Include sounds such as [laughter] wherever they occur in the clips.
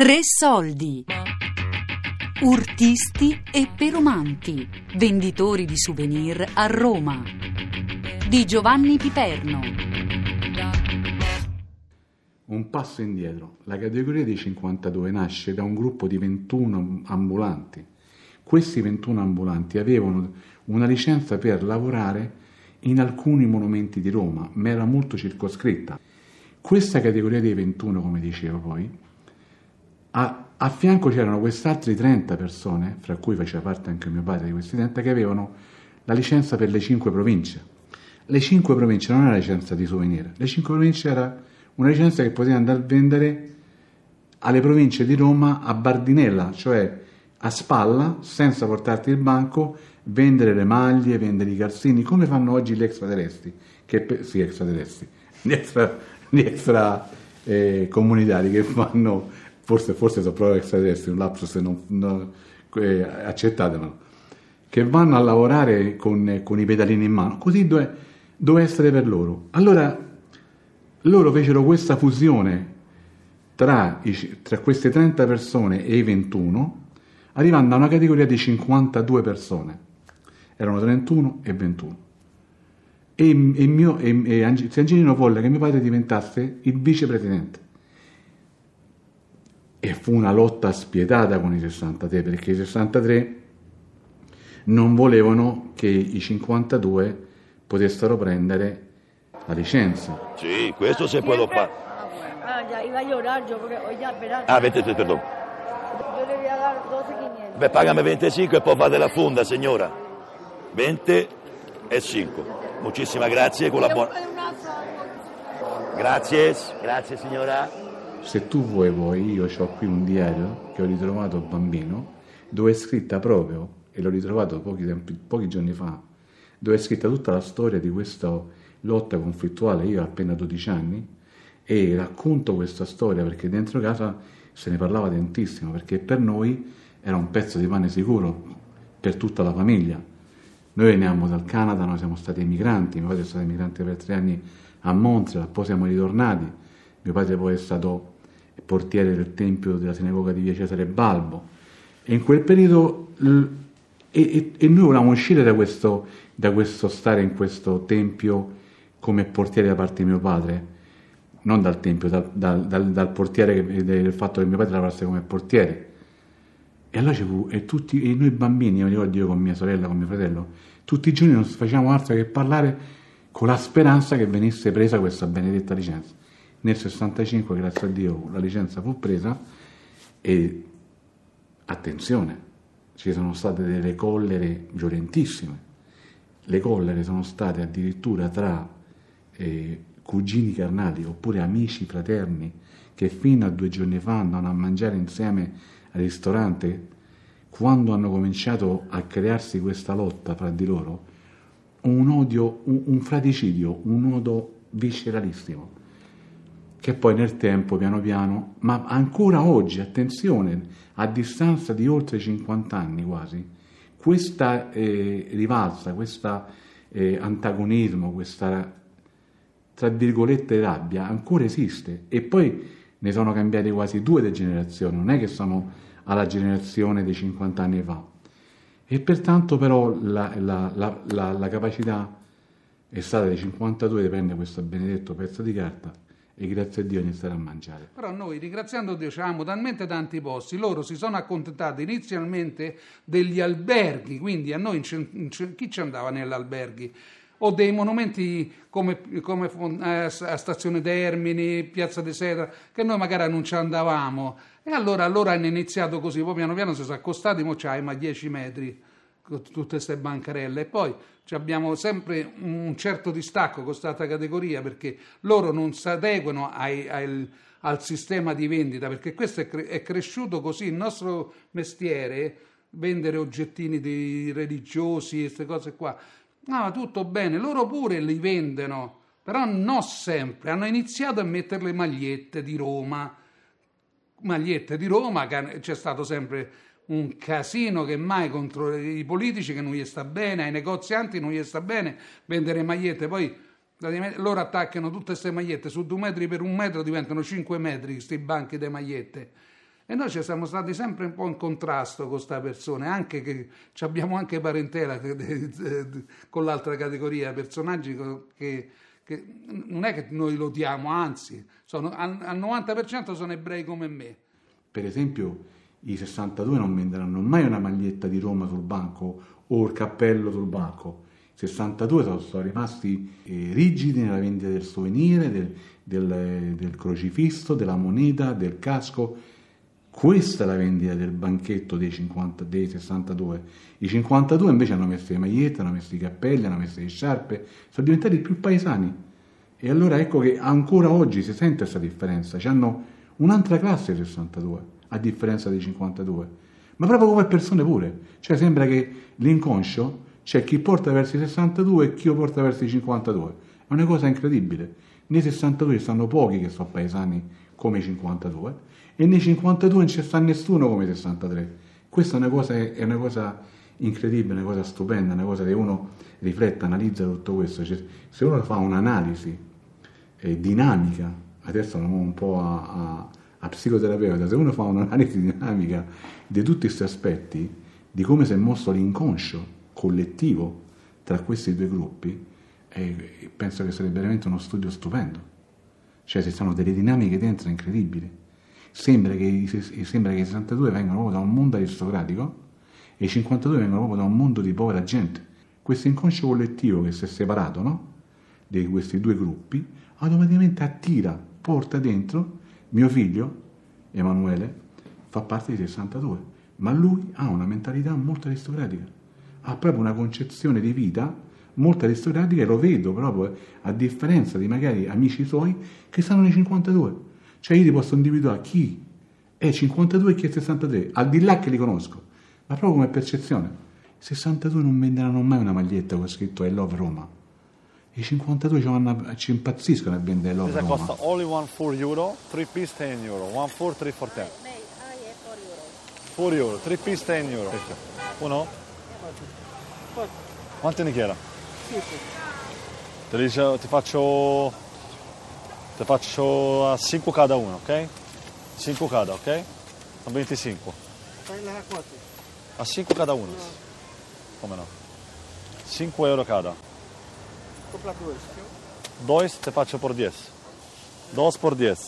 Tre soldi. Urtisti e perumanti, venditori di souvenir a Roma. Di Giovanni Piperno. Un passo indietro. La categoria dei 52 nasce da un gruppo di 21 ambulanti. Questi 21 ambulanti avevano una licenza per lavorare in alcuni monumenti di Roma, ma era molto circoscritta. Questa categoria dei 21, come dicevo poi, a, a fianco c'erano quest'altri 30 persone, fra cui faceva parte anche mio padre di questi 30, che avevano la licenza per le 5 province. Le 5 province non era la licenza di souvenir, le 5 province era una licenza che poteva andare a vendere alle province di Roma a Bardinella, cioè a spalla, senza portarti il banco, vendere le maglie, vendere i calzini, come fanno oggi gli extraterrestri, che, sì, extraterrestri, gli extra, gli extra eh, comunitari che fanno forse, forse proprio extraterrestri, un lapsus non, non eh, accettatemelo, che vanno a lavorare con, con, i pedalini in mano, così dove, dove essere per loro. Allora loro fecero questa fusione tra, i, tra queste 30 persone e i 21, arrivando a una categoria di 52 persone. Erano 31 e 21. E, e, mio, e, e Angelino volle che mio padre diventasse il vicepresidente e fu una lotta spietata con i 63 perché i 63 non volevano che i 52 potessero prendere la licenza. Sì, questo se può fare. Ah, ya iba a llorar yo, porque hoy ya, espérate. Ah, 23, perdón. Yo le voy a dar 12.500. Beh, pagami 25 e poi fate la funda, signora. 20 e 5. Muchísimas grazie con la buona... Grazie, grazie signora. Se tu vuoi vuoi, io ho qui un diario che ho ritrovato bambino, dove è scritta proprio, e l'ho ritrovato pochi, tempi, pochi giorni fa, dove è scritta tutta la storia di questa lotta conflittuale, io ho appena 12 anni, e racconto questa storia perché dentro casa se ne parlava tantissimo, perché per noi era un pezzo di pane sicuro, per tutta la famiglia. Noi veniamo dal Canada, noi siamo stati emigranti, mio padre è stato emigrante per tre anni a Montreal, poi siamo ritornati, mio padre poi è stato portiere del tempio della sinagoga di via Cesare Balbo. E in quel periodo e, e, e noi volevamo uscire da questo, da questo, stare in questo tempio come portiere da parte di mio padre, non dal tempio, dal, dal, dal, dal portiere, del fatto che mio padre lavorasse come portiere. E allora ci fu, e, tutti, e noi bambini, io ricordo io con mia sorella, con mio fratello, tutti i giorni non facevamo altro che parlare con la speranza che venisse presa questa benedetta licenza. Nel 65, grazie a Dio, la licenza fu presa e attenzione, ci sono state delle collere violentissime. Le collere sono state addirittura tra eh, cugini carnali oppure amici fraterni che fino a due giorni fa andavano a mangiare insieme al ristorante, quando hanno cominciato a crearsi questa lotta fra di loro, un odio, un, un fraticidio, un odio visceralissimo che poi nel tempo, piano piano, ma ancora oggi, attenzione, a distanza di oltre 50 anni quasi, questa eh, rivalsa, questo eh, antagonismo, questa, tra virgolette, rabbia ancora esiste e poi ne sono cambiate quasi due di generazioni, non è che sono alla generazione dei 50 anni fa. E pertanto però la, la, la, la capacità è stata dei 52 di prendere questo benedetto pezzo di carta e grazie a Dio iniziare a mangiare. Però noi, ringraziando Dio, abbiamo talmente tanti posti, loro si sono accontentati inizialmente degli alberghi, quindi a noi chi ci andava negli alberghi? O dei monumenti come, come eh, a Stazione Termini, Piazza de Sera, che noi magari non ci andavamo. E allora, allora hanno iniziato così, poi piano piano si sono accostati, mo c'hai ma 10 metri tutte queste bancarelle. E poi abbiamo sempre un certo distacco con questa categoria perché loro non si adeguano ai, ai, al sistema di vendita perché questo è, cre- è, cresciuto così. Il nostro mestiere vendere oggettini di religiosi queste cose qua no, tutto bene. Loro pure li vendono però non sempre. Hanno iniziato a mettere le magliette di Roma. Magliette di Roma che c'è stato sempre un casino che mai contro i politici che non gli sta bene, ai negozianti non gli sta bene vendere magliette, poi loro attaccano tutte queste magliette, su due metri per un metro diventano cinque metri questi banchi di magliette. E noi ci siamo stati sempre un po' in contrasto con questa persona, anche che abbiamo anche parentela con l'altra categoria, personaggi che, che non è che noi lo diamo, anzi, sono, al 90% sono ebrei come me. Per esempio, i 62 non venderanno mai una maglietta di Roma sul banco o il cappello sul banco. I 62 sono, sono rimasti eh, rigidi nella vendita del souvenir, del, del, del crocifisso, della moneta, del casco questa è la vendita del banchetto dei, 50, dei 62. I 52 invece hanno messo le magliette, hanno messo i cappelli, hanno messo le sciarpe, sono diventati più paesani. E allora ecco che ancora oggi si sente questa differenza. Hanno un'altra classe i 62, a differenza dei 52. Ma proprio come persone pure. Cioè sembra che l'inconscio c'è chi porta verso i 62 e chi lo porta verso i 52. È una cosa incredibile. Nei 62 ci stanno pochi che sono paesani come i 52 e nei 52 non c'è sta nessuno come i 63. Questa è una cosa, è una cosa incredibile, una cosa stupenda, una cosa che uno riflette, analizza tutto questo. Cioè, se uno fa un'analisi eh, dinamica, adesso andiamo un po' a, a, a, psicoterapeuta, se uno fa un'analisi dinamica di tutti questi aspetti, di come si è mosso l'inconscio collettivo tra questi due gruppi, eh, penso che sarebbe veramente uno studio stupendo. Cioè, ci sono delle dinamiche dentro incredibili. Sembra che, sembra che i 62 vengano proprio da un mondo aristocratico e i 52 vengono proprio da un mondo di povera gente. Questo inconscio collettivo che si è separato no? di questi due gruppi automaticamente attira, porta dentro mio figlio, Emanuele, fa parte dei 62, ma lui ha una mentalità molto aristocratica, ha proprio una concezione di vita molto aristocratica e lo vedo proprio a differenza di magari amici suoi che stanno nei 52 cioè io ti posso individuare chi è 52 e chi è 63, al di là che li conosco, ma proprio come percezione. I 62 non venderanno mai una maglietta con scritto I love Roma. I 52 ci, vanno, ci impazziscono a vendere love Questa costa only 1 4 euro, 3 piece 10 euro, 1 4 3 for 10. 4 euro, 3 piece 10 euro. Uno? Quanti ne chieda? Te li dice- ti faccio te faccio a 5 cada uno, ok? 5 cada, ok? Sono 25. A 5 cada uno. Come no? 5 euro cada. Dos te faccio por 10. Dos por 10.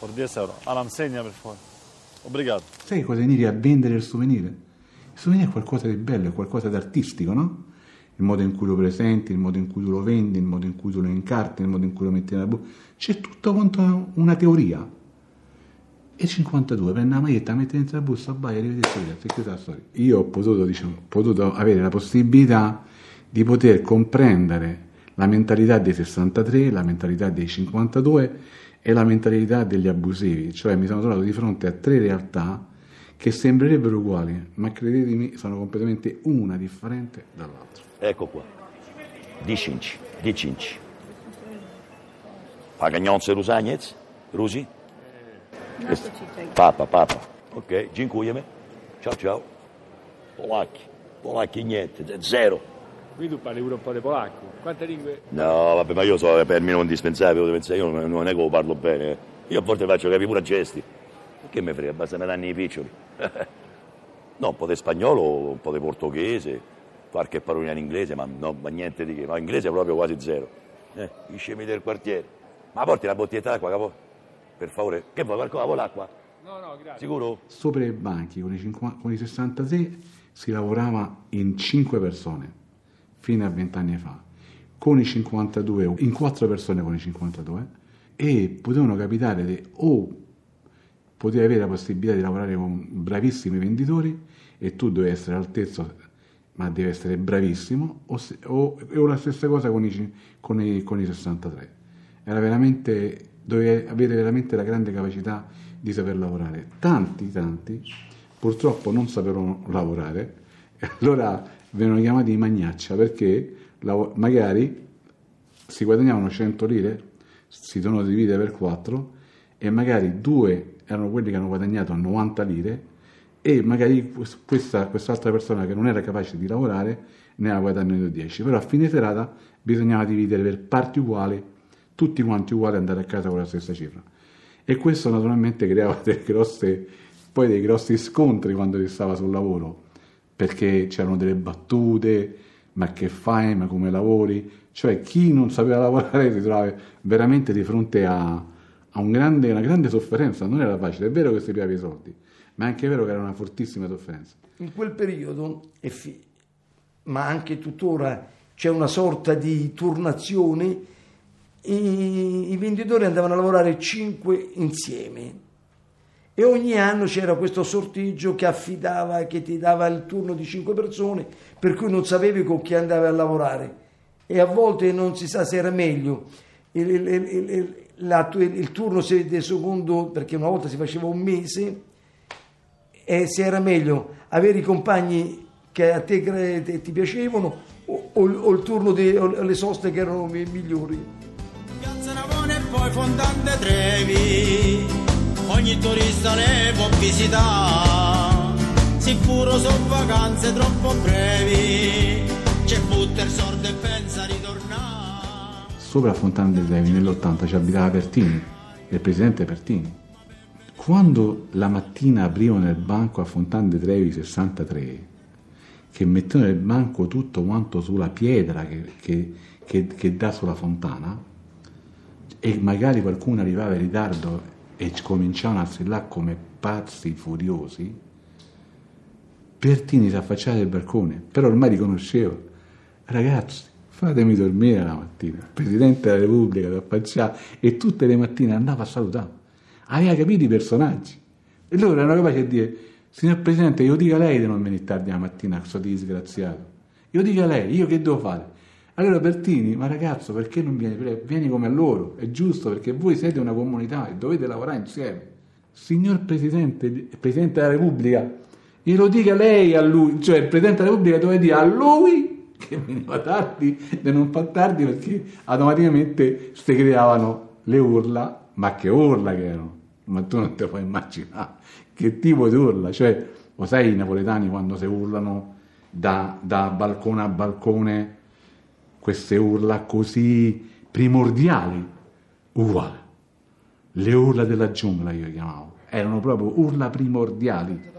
Por 10 euro. Alan, segna per favore. Obrigado. Sai cosa significa vendere il souvenir? Il souvenir è qualcosa di bello, è qualcosa di artistico, no? Il modo in cui lo presenti, il modo in cui tu lo vendi, il modo in cui tu lo incarti, il modo in cui lo metti nella busta. C'è tutta quanto una teoria. E 52 prende la maglietta, mette dentro la busta, vai, arrivederci, ragazzi, è la storia. Io ho potuto, diciamo, potuto avere la possibilità di poter comprendere la mentalità dei 63, la mentalità dei 52 e la mentalità degli abusivi, cioè mi sono trovato di fronte a tre realtà che sembrerebbero uguali, ma credetemi sono completamente una differente dall'altra. Ecco qua. 10 inci, 10 inci. Pagagnonze Rusagnez? Rusi? Città. Papa, papa. Ok, dziękujemy. Ciao ciao. Polacchi. Polacchi niente, zero. Qui tu parli pure un po' di polacco. Quante lingue? No, vabbè, ma io so per me non indispensabile, devo pensare, io non non è che lo parlo bene. eh. Io a volte faccio capire pure a gesti. Che mi frega, basta me danno i piccioli. [laughs] no, un po' di spagnolo, un po' di portoghese, qualche parolina in inglese, ma, no, ma niente di che. Ma inglese proprio quasi zero. Eh, i scemi del quartiere. Ma porti la bottiglietta d'acqua, capo? Per favore. Che vuoi, qualcosa con l'acqua? No, no, grazie. Sicuro? Sopra i banchi con i, 50 con i 63 si lavorava in 5 persone fino a 20 anni fa, con i 52 in 4 persone con i 52 e potevano capitare de- o potevi avere la possibilità di lavorare con bravissimi venditori e tu dovevi essere all'altezza ma devi essere bravissimo o, se- o- o la stessa cosa con i, con i- con i 63 era veramente dovevi avere veramente la grande capacità di saper lavorare. Tanti tanti purtroppo non sapevano lavorare [laughs] allora venivano chiamati magnaccia perché magari si guadagnavano 100 lire si dovevano dividere per 4 e magari due erano quelli che hanno guadagnato 90 lire e magari questa, quest'altra persona che non era capace di lavorare ne aveva guadagnato 10 però a fine serata bisognava dividere per parti uguali tutti quanti uguali andare a casa con la stessa cifra. E questo naturalmente creava delle grosse poi dei grossi scontri quando si stava sul lavoro, perché c'erano delle battute, ma che fai, ma come lavori? Cioè chi non sapeva lavorare si trovava veramente di fronte a, a un grande, una grande sofferenza, non era facile, è vero che si piava i soldi, ma è anche vero che era una fortissima sofferenza. In quel periodo, ma anche tuttora, c'è una sorta di turnazione, i, i venditori andavano a lavorare cinque insieme e ogni anno c'era questo sorteggio che affidava, che ti dava il turno di cinque persone, per cui non sapevi con chi andavi a lavorare e a volte non si sa se era meglio. Il, il, il, la, il turno secondo, perché una volta si faceva un mese, e se era meglio avere i compagni che a te ti piacevano o, o, o il turno di, o le soste che erano migliori. Piazza Navone e poi Fondante Trevi ogni turista le può visitare. Sicuro sono vacanze troppo brevi, c'è butter sordo e pensa ritornare. Sopra Fontana dei Trevi nell'80 ci abitava Pertini, il presidente Pertini. Quando la mattina aprivano il banco a Fontana dei Trevi 63, che mettevano il banco tutto quanto sulla pietra che, che, che, che dà sulla fontana, e magari qualcuno arrivava in ritardo e cominciavano a strillare come pazzi furiosi, Pertini si affacciava al balcone, però ormai riconoscevo, ragazzi, fatemi dormire la mattina, il Presidente della Repubblica si affacciava e tutte le mattine andava a salutare, aveva capito i personaggi. E loro erano capaci di dire, signor Presidente, io dica lei di non venire tardi la mattina, questo disgraziato, io dica lei, io che devo fare? Allora Bertini, ma ragazzo, perché non vieni? Vieni come loro, è giusto perché voi siete una comunità e dovete lavorare insieme. Signor Presidente, Presidente della Repubblica, glielo dica lei a lui, cioè il Presidente della Repubblica doveva dire a lui che veniva tardi, di non far tardi perché automaticamente si creavano le urla, ma che urla che erano, ma tu non ti puoi immaginare. Che tipo di urla, cioè, lo sai i napoletani quando si urlano da, da balcone a balcone queste urla così primordiali, uguale. Le urla della giungla io chiamavo, erano proprio urla primordiali.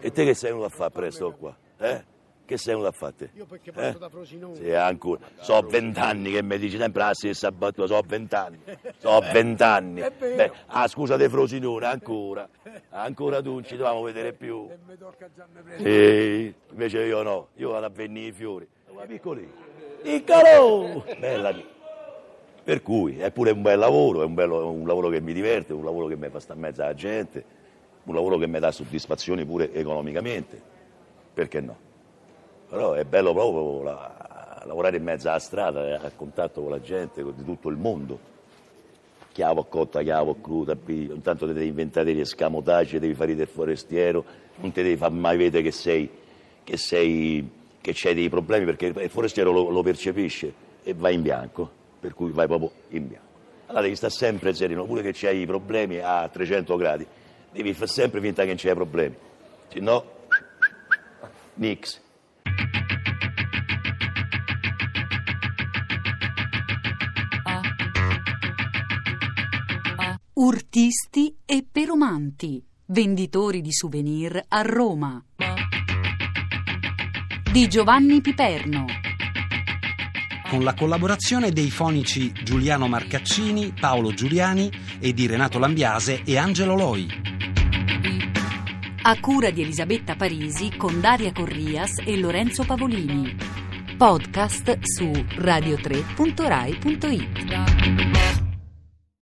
E te che sei venuto a fare presto qua? Eh? Che sei venuto a fare? Io perché passo eh? da Frosinone. Sì, ancora. So vent'anni che mi dici sempre la stessa battuta, so vent'anni. So [laughs] vent'anni. È vero. Beh, ah, scusa di Frosinone, ancora. Ancora tu non ci dovevamo vedere più. E mi tocca già me prendere. Sì, invece io no, io vado a venire i fiori. Ma piccoli. Piccolo! Bella. Per cui è pure un bel lavoro, è un, bello- un lavoro che mi diverte, un lavoro che mi fa stare in mezzo alla gente, un lavoro che mi dà soddisfazioni pure economicamente. Perché no? Però è bello proprio la- lavorare in mezzo alla strada, a contatto con la gente con- di tutto il mondo. Chiavo cotta, chiavo cruda, intanto ti devi inventare degli escamotaggi, devi fare del forestiero, non ti devi far mai vedere che sei, che sei che c'hai dei problemi perché il forestiero lo, lo percepisce e va in bianco, per cui vai proprio in bianco. Allora devi stare sempre sereno, pure che c'hai i problemi a 300 gradi, devi fare sempre finta che non c'hai problemi, se no, nix. Urtisti e peromanti, venditori di souvenir a Roma. Di Giovanni Piperno. con la collaborazione dei fonici Giuliano Marcaccini, Paolo Giuliani e di Renato Lambiase e Angelo Loi. A cura di Elisabetta Parisi con Daria Corrias e Lorenzo Pavolini. Podcast su radio3.rai.it.